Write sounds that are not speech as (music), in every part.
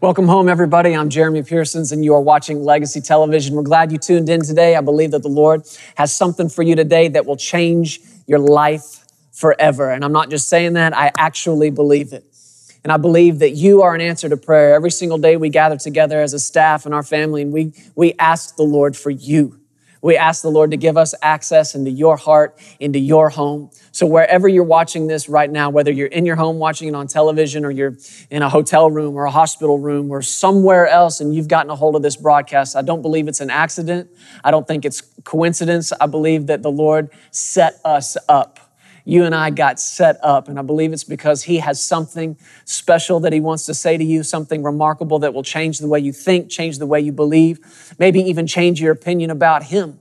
Welcome home, everybody. I'm Jeremy Pearsons, and you are watching Legacy Television. We're glad you tuned in today. I believe that the Lord has something for you today that will change your life forever. And I'm not just saying that, I actually believe it. And I believe that you are an answer to prayer. Every single day we gather together as a staff and our family, and we, we ask the Lord for you. We ask the Lord to give us access into your heart, into your home. So wherever you're watching this right now, whether you're in your home watching it on television or you're in a hotel room or a hospital room or somewhere else and you've gotten a hold of this broadcast, I don't believe it's an accident. I don't think it's coincidence. I believe that the Lord set us up you and I got set up. And I believe it's because He has something special that He wants to say to you, something remarkable that will change the way you think, change the way you believe, maybe even change your opinion about Him.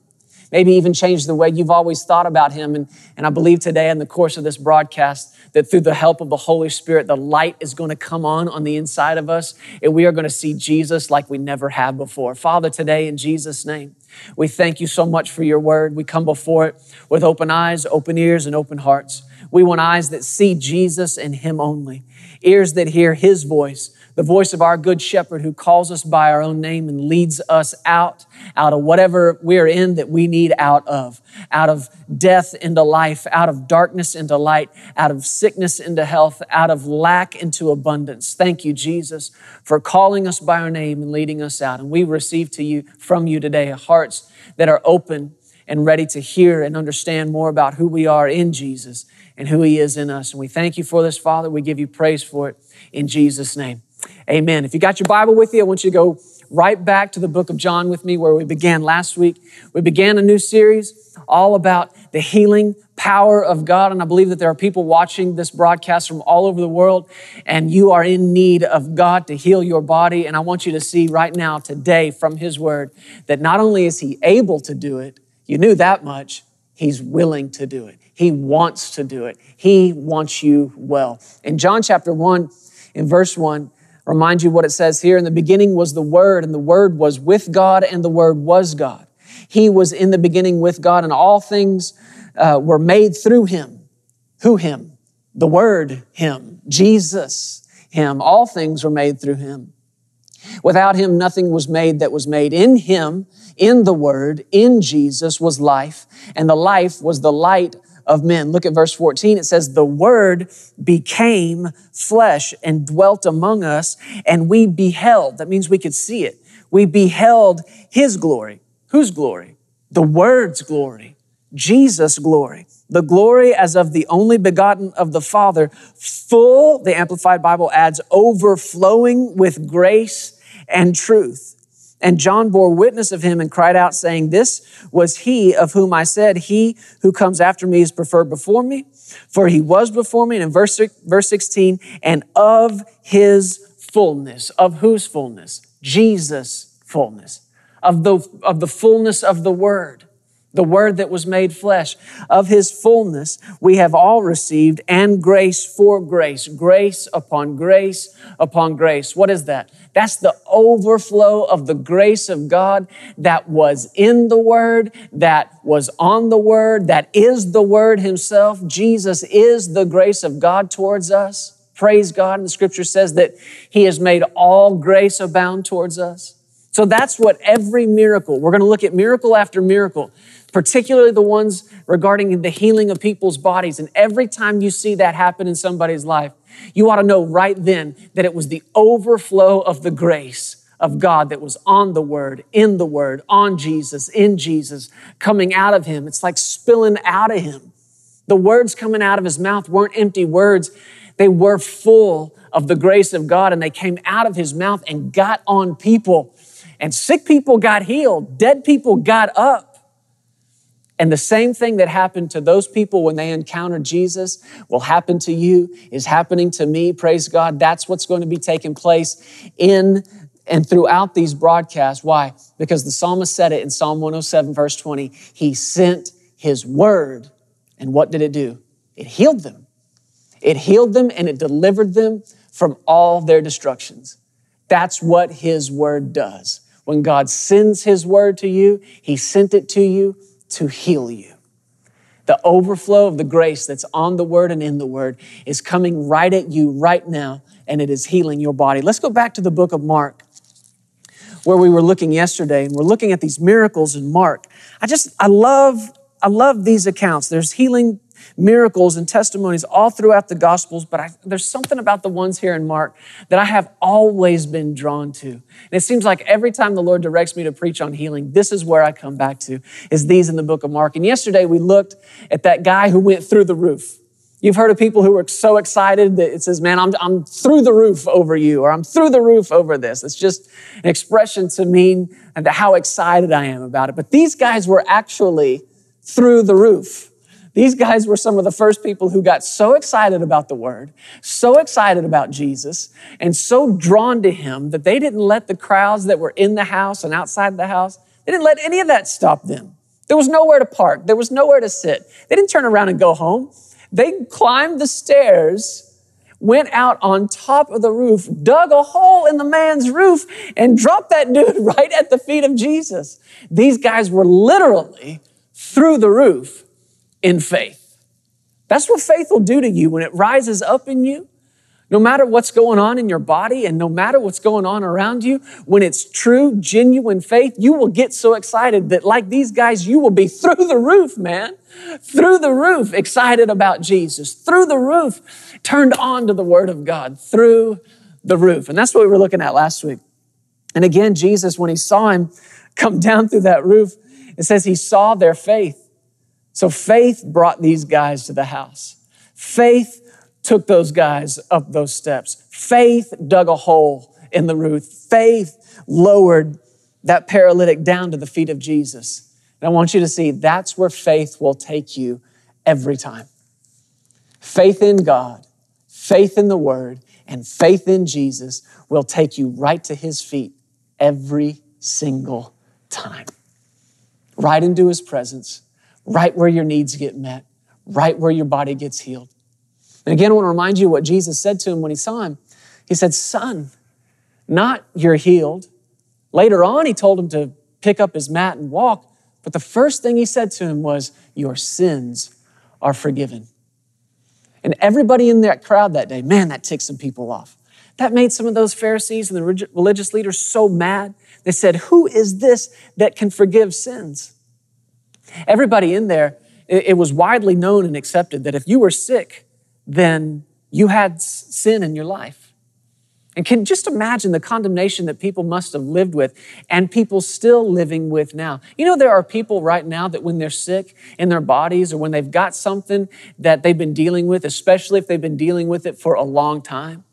Maybe even change the way you've always thought about him. And, and I believe today, in the course of this broadcast, that through the help of the Holy Spirit, the light is going to come on on the inside of us, and we are going to see Jesus like we never have before. Father, today, in Jesus' name, we thank you so much for your word. We come before it with open eyes, open ears, and open hearts. We want eyes that see Jesus and Him only, ears that hear His voice, the voice of our good shepherd who calls us by our own name and leads us out, out of whatever we're in that we need out of, out of death into life, out of darkness into light, out of sickness into health, out of lack into abundance. Thank you, Jesus, for calling us by our name and leading us out. And we receive to you from you today hearts that are open and ready to hear and understand more about who we are in Jesus and who he is in us. And we thank you for this, Father. We give you praise for it in Jesus' name. Amen. If you got your Bible with you, I want you to go right back to the book of John with me where we began last week. We began a new series all about the healing power of God. And I believe that there are people watching this broadcast from all over the world, and you are in need of God to heal your body. And I want you to see right now, today, from His Word, that not only is He able to do it, you knew that much, He's willing to do it. He wants to do it. He wants you well. In John chapter 1, in verse 1, remind you what it says here. In the beginning was the Word, and the Word was with God, and the Word was God. He was in the beginning with God, and all things uh, were made through Him. Who Him? The Word, Him. Jesus, Him. All things were made through Him. Without Him, nothing was made that was made. In Him, in the Word, in Jesus was life, and the life was the light of men. Look at verse 14. It says, The Word became flesh and dwelt among us, and we beheld. That means we could see it. We beheld His glory. Whose glory? The Word's glory. Jesus' glory. The glory as of the only begotten of the Father, full, the Amplified Bible adds, overflowing with grace and truth. And John bore witness of him and cried out, saying, This was he of whom I said, He who comes after me is preferred before me, for he was before me. And in verse, verse 16, and of his fullness. Of whose fullness? Jesus' fullness. Of the, of the fullness of the Word the Word that was made flesh. Of His fullness, we have all received, and grace for grace, grace upon grace upon grace. What is that? That's the overflow of the grace of God that was in the Word, that was on the Word, that is the Word Himself. Jesus is the grace of God towards us. Praise God. And the scripture says that He has made all grace abound towards us. So that's what every miracle, we're going to look at miracle after miracle particularly the ones regarding the healing of people's bodies. And every time you see that happen in somebody's life, you ought to know right then that it was the overflow of the grace of God that was on the Word, in the Word, on Jesus, in Jesus, coming out of Him. It's like spilling out of Him. The words coming out of His mouth weren't empty words, they were full of the grace of God, and they came out of His mouth and got on people. And sick people got healed, dead people got up. And the same thing that happened to those people when they encountered Jesus will happen to you, is happening to me. Praise God. That's what's going to be taking place in and throughout these broadcasts. Why? Because the psalmist said it in Psalm 107, verse 20. He sent his word. And what did it do? It healed them. It healed them and it delivered them from all their destructions. That's what his word does. When God sends his word to you, he sent it to you to heal you. The overflow of the grace that's on the word and in the word is coming right at you right now and it is healing your body. Let's go back to the book of Mark where we were looking yesterday and we're looking at these miracles in Mark. I just, I love, I love these accounts. There's healing miracles and testimonies all throughout the Gospels, but I, there's something about the ones here in Mark that I have always been drawn to. And it seems like every time the Lord directs me to preach on healing, this is where I come back to, is these in the book of Mark. And yesterday we looked at that guy who went through the roof. You've heard of people who are so excited that it says, man, I'm, I'm through the roof over you, or I'm through the roof over this. It's just an expression to mean and how excited I am about it. But these guys were actually through the roof. These guys were some of the first people who got so excited about the word, so excited about Jesus, and so drawn to him that they didn't let the crowds that were in the house and outside the house, they didn't let any of that stop them. There was nowhere to park. There was nowhere to sit. They didn't turn around and go home. They climbed the stairs, went out on top of the roof, dug a hole in the man's roof, and dropped that dude (laughs) right at the feet of Jesus. These guys were literally through the roof in faith. That's what faith will do to you when it rises up in you. No matter what's going on in your body and no matter what's going on around you, when it's true, genuine faith, you will get so excited that, like these guys, you will be (laughs) through the roof, man. Through the roof, excited about Jesus. Through the roof, turned on to the Word of God. Through the roof. And that's what we were looking at last week. And again, Jesus, when he saw him (laughs) come down through that roof, it says he saw their faith. So faith brought these guys to the house. Faith took those guys up those steps. Faith dug a hole in the roof. Faith lowered that paralytic down to the feet of Jesus. And I want you to see that's where faith will take you every time. Faith in God, faith in the Word, and faith in Jesus will take you right to His feet every single time. Right into His presence right where your needs get met, right where your body gets healed. And again, I want to remind you what Jesus said to him when he saw him. He said, Son, not you're healed. Later on, he told him to pick up his mat and walk. But the first thing he said to him was, Your sins are forgiven. And everybody in that crowd that day, man, that ticked some people off. That made some of those Pharisees and the religious leaders so mad. They said, Who is this that can forgive sins? Everybody in there, it was widely known and accepted that if you were sick, then you had sin in your life. And can just imagine the condemnation that people must have lived with and people still living with now. You know, there are people right now that when they're sick in their bodies or when they've got something that they've been dealing with, especially if they've been dealing with it for a long time,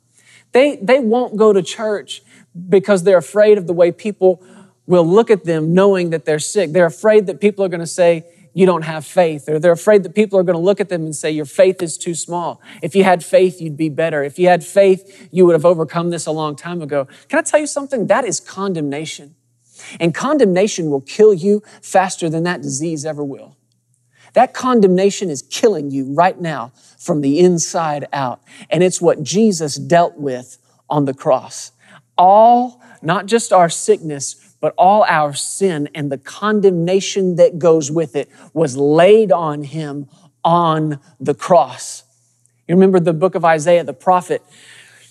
they, they won't go to church because they're afraid of the way people will look at them knowing that they're sick. They're afraid that people are going to say, you don't have faith, or they're afraid that people are going to look at them and say, Your faith is too small. If you had faith, you'd be better. If you had faith, you would have overcome this a long time ago. Can I tell you something? That is condemnation. And condemnation will kill you faster than that disease ever will. That condemnation is killing you right now from the inside out. And it's what Jesus dealt with on the cross. All, not just our sickness, but all our sin and the condemnation that goes with it was laid on him on the cross. You remember the book of Isaiah, the prophet,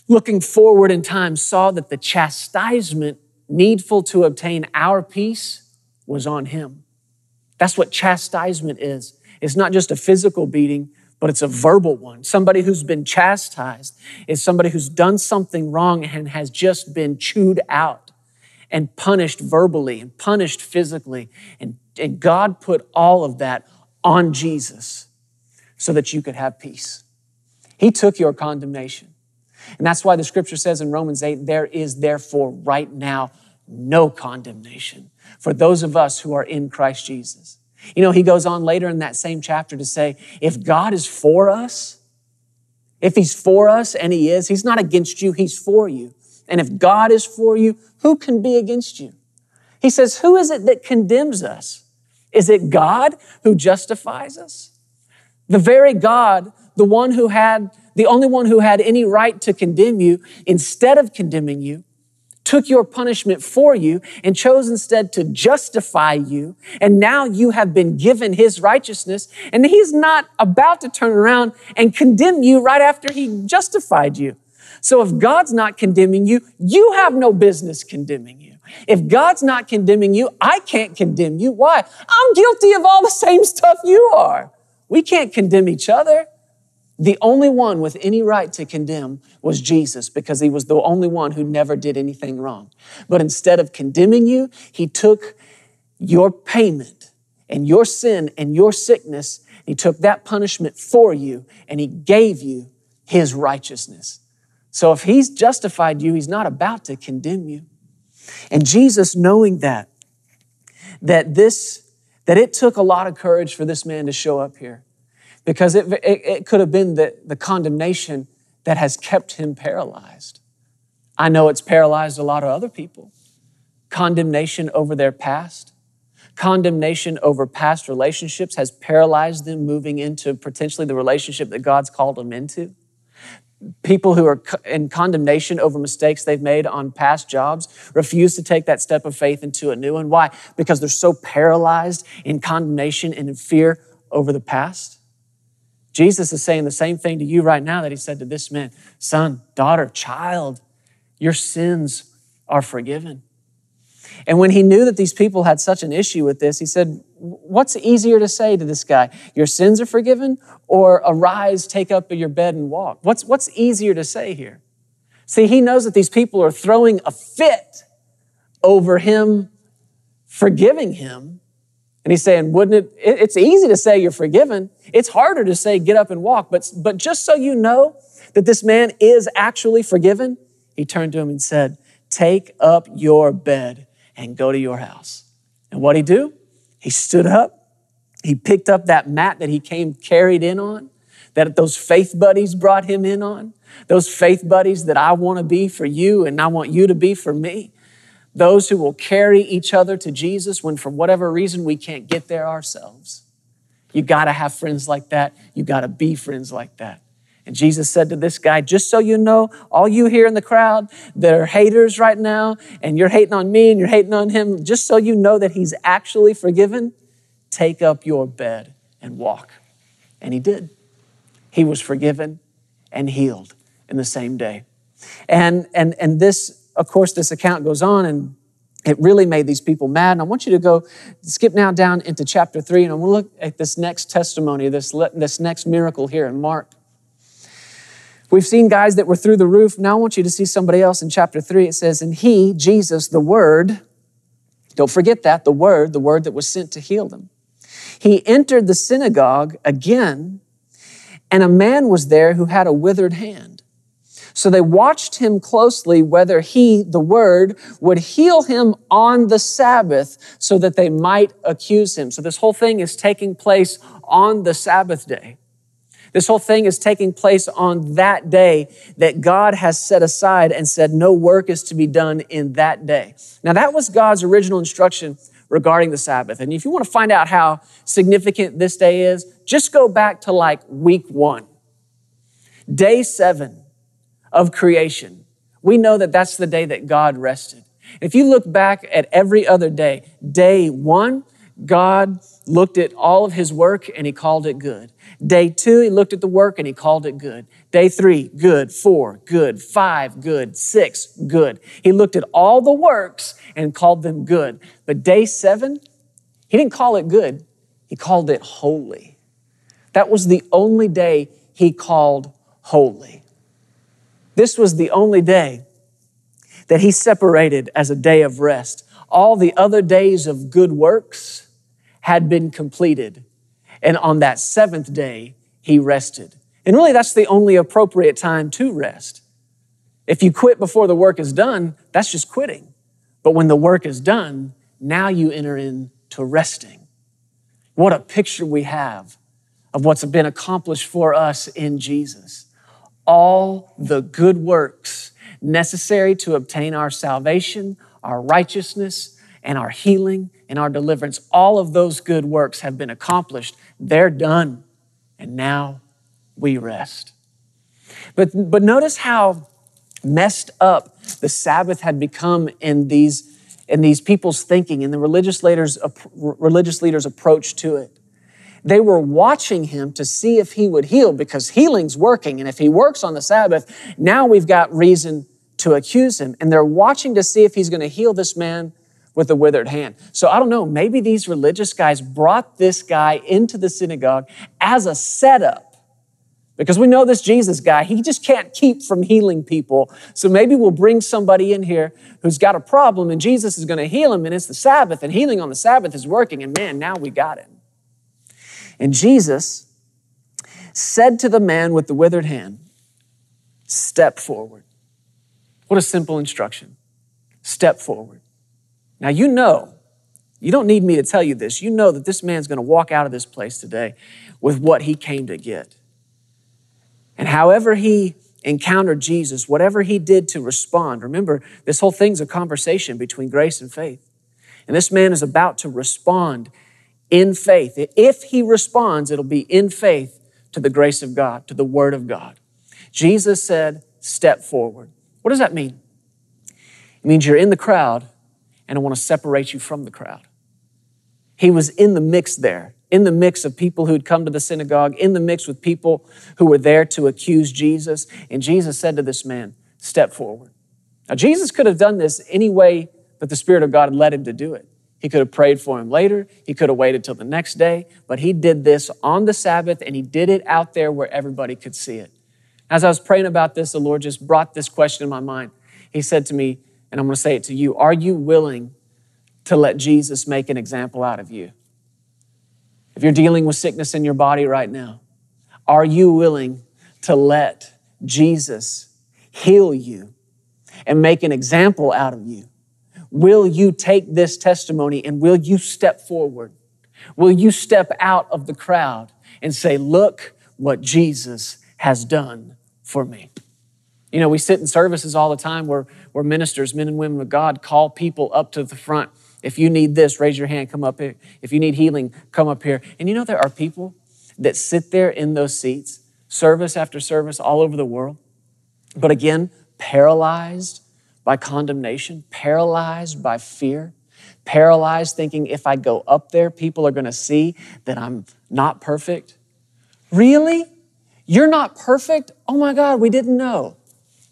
looking forward in time, saw that the chastisement needful to obtain our peace was on him. That's what chastisement is. It's not just a physical beating, but it's a verbal one. Somebody who's been chastised is somebody who's done something wrong and has just been chewed out and punished verbally and punished physically. And, and God put all of that on Jesus so that you could have peace. He took your condemnation. And that's why the scripture says in Romans 8, there is therefore right now no condemnation for those of us who are in Christ Jesus. You know, he goes on later in that same chapter to say, if God is for us, if he's for us, and he is, he's not against you, he's for you. And if God is for you, who can be against you? He says, Who is it that condemns us? Is it God who justifies us? The very God, the one who had, the only one who had any right to condemn you, instead of condemning you, took your punishment for you and chose instead to justify you. And now you have been given his righteousness. And he's not about to turn around and condemn you right after he justified you. So if God's not condemning you, you have no business condemning you. If God's not condemning you, I can't condemn you. Why? I'm guilty of all the same stuff you are. We can't condemn each other. The only one with any right to condemn was Jesus because he was the only one who never did anything wrong. But instead of condemning you, he took your payment and your sin and your sickness, he took that punishment for you and he gave you his righteousness. So if he's justified you, he's not about to condemn you. And Jesus, knowing that, that this, that it took a lot of courage for this man to show up here because it, it, it could have been the, the condemnation that has kept him paralyzed. I know it's paralyzed a lot of other people. Condemnation over their past, condemnation over past relationships has paralyzed them moving into potentially the relationship that God's called them into. People who are in condemnation over mistakes they've made on past jobs refuse to take that step of faith into a new one. Why? Because they're so paralyzed in condemnation and in fear over the past. Jesus is saying the same thing to you right now that he said to this man son, daughter, child, your sins are forgiven. And when he knew that these people had such an issue with this, he said, What's easier to say to this guy? Your sins are forgiven, or arise, take up your bed and walk? What's, what's easier to say here? See, he knows that these people are throwing a fit over him forgiving him and he's saying, wouldn't it, it's easy to say you're forgiven. It's harder to say get up and walk. But, but just so you know that this man is actually forgiven, he turned to him and said, take up your bed and go to your house. And what he do? He stood up. He picked up that mat that he came carried in on, that those faith buddies brought him in on, those faith buddies that I want to be for you and I want you to be for me those who will carry each other to Jesus when, for whatever reason, we can't get there ourselves. You got to have friends like that. You got to be friends like that. And Jesus said to this guy, just so you know, all you here in the crowd that are haters right now, and you're hating on me and you're hating on him, just so you know that he's actually forgiven, take up your bed and walk. And he did. He was forgiven and healed in the same day. And, and, and this of course, this account goes on and it really made these people mad. And I want you to go skip now down into chapter three, and I we'll look at this next testimony, this, this next miracle here in Mark. We've seen guys that were through the roof. Now I want you to see somebody else in chapter three. It says, And he, Jesus, the Word, don't forget that, the Word, the Word that was sent to heal them. He entered the synagogue again, and a man was there who had a withered hand. So they watched him closely whether he, the word, would heal him on the Sabbath so that they might accuse him. So this whole thing is taking place on the Sabbath day. This whole thing is taking place on that day that God has set aside and said no work is to be done in that day. Now that was God's original instruction regarding the Sabbath. And if you want to find out how significant this day is, just go back to like week one. Day seven of creation. We know that that's the day that God rested. If you look back at every other day, day one, God looked at all of his work and he called it good. Day two, he looked at the work and he called it good. Day three, good. Four, good. Five, good. Six, good. He looked at all the works and called them good. But day seven, he didn't call it good, he called it holy. That was the only day he called holy. This was the only day that he separated as a day of rest. All the other days of good works had been completed. And on that seventh day, he rested. And really, that's the only appropriate time to rest. If you quit before the work is done, that's just quitting. But when the work is done, now you enter into resting. What a picture we have of what's been accomplished for us in Jesus all the good works necessary to obtain our salvation, our righteousness, and our healing and our deliverance. All of those good works have been accomplished. They're done. And now we rest. But, but notice how messed up the Sabbath had become in these, in these people's thinking and the religious leaders, religious leaders' approach to it. They were watching him to see if he would heal because healing's working. And if he works on the Sabbath, now we've got reason to accuse him. And they're watching to see if he's going to heal this man with a withered hand. So I don't know, maybe these religious guys brought this guy into the synagogue as a setup. Because we know this Jesus guy, he just can't keep from healing people. So maybe we'll bring somebody in here who's got a problem and Jesus is going to heal him and it's the Sabbath and healing on the Sabbath is working and man, now we got him. And Jesus said to the man with the withered hand, Step forward. What a simple instruction. Step forward. Now, you know, you don't need me to tell you this. You know that this man's going to walk out of this place today with what he came to get. And however he encountered Jesus, whatever he did to respond, remember, this whole thing's a conversation between grace and faith. And this man is about to respond in faith. If he responds, it'll be in faith to the grace of God, to the word of God. Jesus said, Step forward. What does that mean? It means you're in the crowd and I want to separate you from the crowd. He was in the mix there, in the mix of people who'd come to the synagogue, in the mix with people who were there to accuse Jesus. And Jesus said to this man, Step forward. Now, Jesus could have done this any way that the Spirit of God had led him to do it. He could have prayed for him later. He could have waited till the next day, but he did this on the Sabbath and he did it out there where everybody could see it. As I was praying about this, the Lord just brought this question in my mind. He said to me, and I'm going to say it to you Are you willing to let Jesus make an example out of you? If you're dealing with sickness in your body right now, are you willing to let Jesus heal you and make an example out of you? Will you take this testimony and will you step forward? Will you step out of the crowd and say, Look what Jesus has done for me? You know, we sit in services all the time where, where ministers, men and women of God, call people up to the front. If you need this, raise your hand, come up here. If you need healing, come up here. And you know, there are people that sit there in those seats, service after service, all over the world, but again, paralyzed by condemnation, paralyzed by fear, paralyzed thinking if I go up there, people are going to see that I'm not perfect. Really? You're not perfect? Oh my God, we didn't know.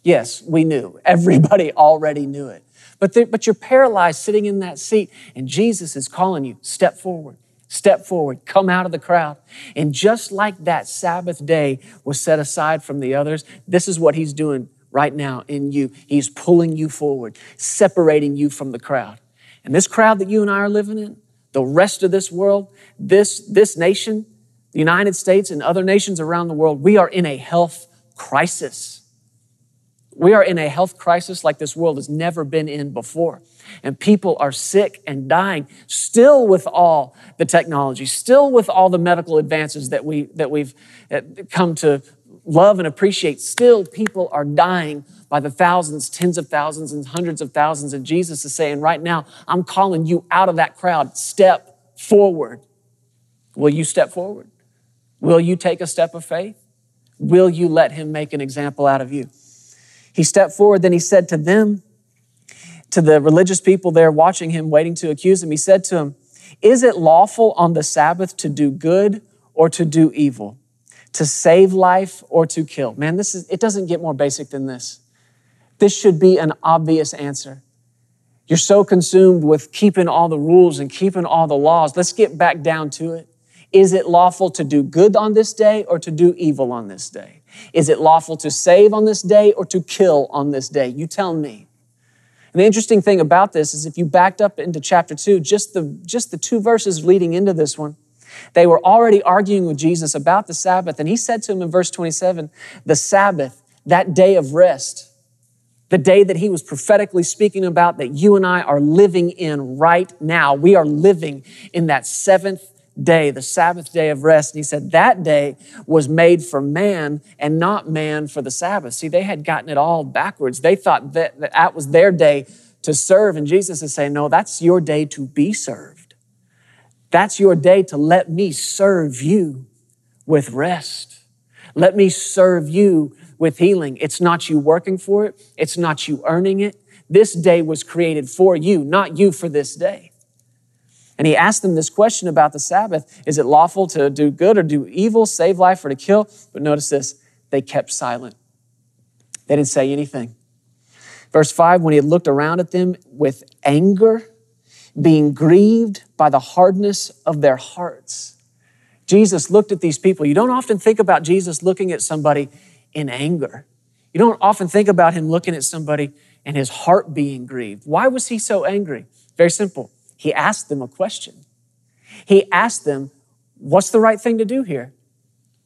Yes, we knew. (laughs) Everybody already knew it. But, but you're paralyzed sitting in that seat, and Jesus is calling you step forward, step forward, come out of the crowd. And just like that Sabbath day was set aside from the others, this is what He's doing right now in you. He's pulling you forward, separating you from the crowd. And this crowd that you and I are living in, the rest of this world, this, this nation, the United States and other nations around the world, we are in a health crisis. We are in a health crisis like this world has never been in before. And people are sick and dying, still with all the technology, still with all the medical advances that, we, that we've uh, come to love and appreciate, still people are dying by the thousands, tens of thousands, and hundreds of thousands. And Jesus is saying, right now, I'm calling you out of that crowd. Step forward. Will you step forward? Will you take a step of faith? Will you let him make an example out of you? He stepped forward, then he said to them, to the religious people there watching him, waiting to accuse him, he said to them, Is it lawful on the Sabbath to do good or to do evil? to save life or to kill? Man, this is, it doesn't get more basic than this. This should be an obvious answer. You're so consumed with keeping all the rules and keeping all the laws. Let's get back down to it. Is it lawful to do good on this day or to do evil on this day? Is it lawful to save on this day or to kill on this day? You tell me. And the interesting thing about this is if you backed up into chapter 2, just the, just the two verses leading into this one, they were already arguing with Jesus about the Sabbath, and he said to him in verse 27 the Sabbath, that day of rest, the day that he was prophetically speaking about that you and I are living in right now. We are living in that seventh day, the Sabbath day of rest. And he said that day was made for man and not man for the Sabbath. See, they had gotten it all backwards. They thought that that was their day to serve. And Jesus is saying, no, that's your day to be served. That's your day to let me serve you with rest. Let me serve you with healing. It's not you working for it. It's not you earning it. This day was created for you, not you for this day. And he asked them this question about the Sabbath Is it lawful to do good or do evil, save life or to kill? But notice this they kept silent. They didn't say anything. Verse 5 When he had looked around at them with anger, being grieved by the hardness of their hearts. Jesus looked at these people. You don't often think about Jesus looking at somebody in anger. You don't often think about him looking at somebody and his heart being grieved. Why was he so angry? Very simple. He asked them a question. He asked them, What's the right thing to do here?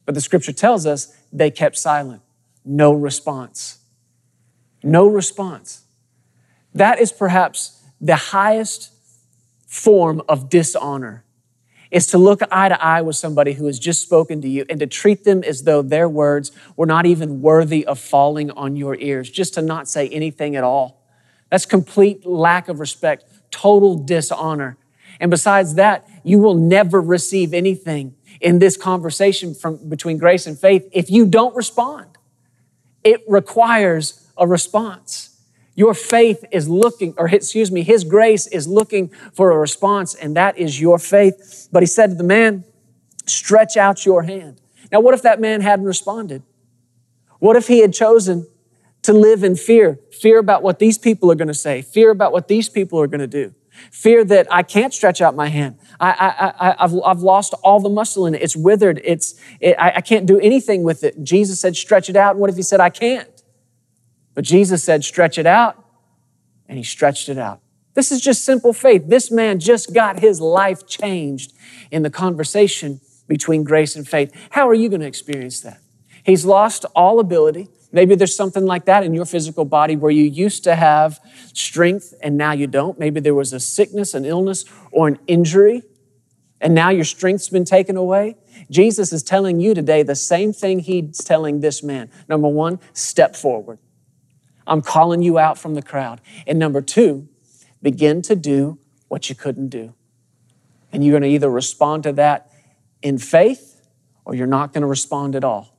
But the scripture tells us they kept silent. No response. No response. That is perhaps the highest form of dishonor is to look eye to eye with somebody who has just spoken to you and to treat them as though their words were not even worthy of falling on your ears, just to not say anything at all. That's complete lack of respect, total dishonor. And besides that, you will never receive anything in this conversation from between grace and faith if you don't respond. It requires a response. Your faith is looking, or excuse me, His grace is looking for a response, and that is your faith. But He said to the man, Stretch out your hand. Now, what if that man hadn't responded? What if he had chosen to live in fear? Fear about what these people are going to say, fear about what these people are going to do, fear that I can't stretch out my hand. I, I, have I've lost all the muscle in it. It's withered. It's, it, I, I can't do anything with it. Jesus said, stretch it out. And what if he said, I can't? But Jesus said, stretch it out. And he stretched it out. This is just simple faith. This man just got his life changed in the conversation between grace and faith. How are you going to experience that? He's lost all ability. Maybe there's something like that in your physical body where you used to have strength and now you don't. Maybe there was a sickness, an illness, or an injury, and now your strength's been taken away. Jesus is telling you today the same thing he's telling this man. Number one, step forward. I'm calling you out from the crowd. And number two, begin to do what you couldn't do. And you're going to either respond to that in faith or you're not going to respond at all.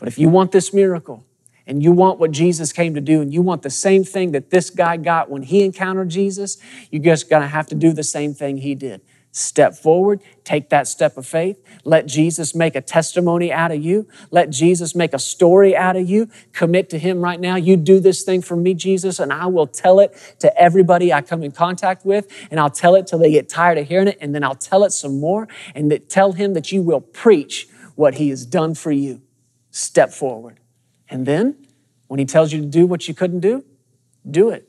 But if you want this miracle and you want what Jesus came to do and you want the same thing that this guy got when he encountered Jesus, you're just going to have to do the same thing he did. Step forward, take that step of faith. Let Jesus make a testimony out of you. Let Jesus make a story out of you. Commit to Him right now. You do this thing for me, Jesus, and I will tell it to everybody I come in contact with, and I'll tell it till they get tired of hearing it, and then I'll tell it some more, and tell Him that you will preach what He has done for you. Step forward. And then, when He tells you to do what you couldn't do, do it.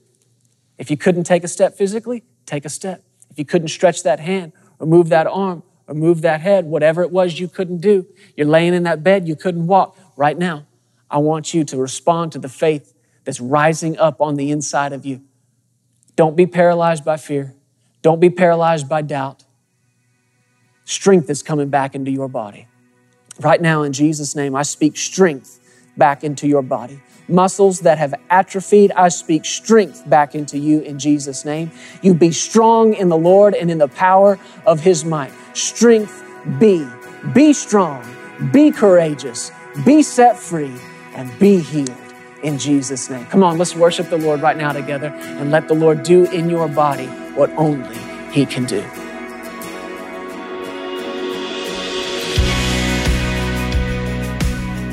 If you couldn't take a step physically, take a step. If you couldn't stretch that hand or move that arm or move that head, whatever it was you couldn't do, you're laying in that bed, you couldn't walk. Right now, I want you to respond to the faith that's rising up on the inside of you. Don't be paralyzed by fear. Don't be paralyzed by doubt. Strength is coming back into your body. Right now, in Jesus' name, I speak strength back into your body muscles that have atrophied. I speak strength back into you in Jesus' name. You be strong in the Lord and in the power of his might. Strength be. Be strong. Be courageous. Be set free and be healed in Jesus' name. Come on, let's worship the Lord right now together and let the Lord do in your body what only he can do.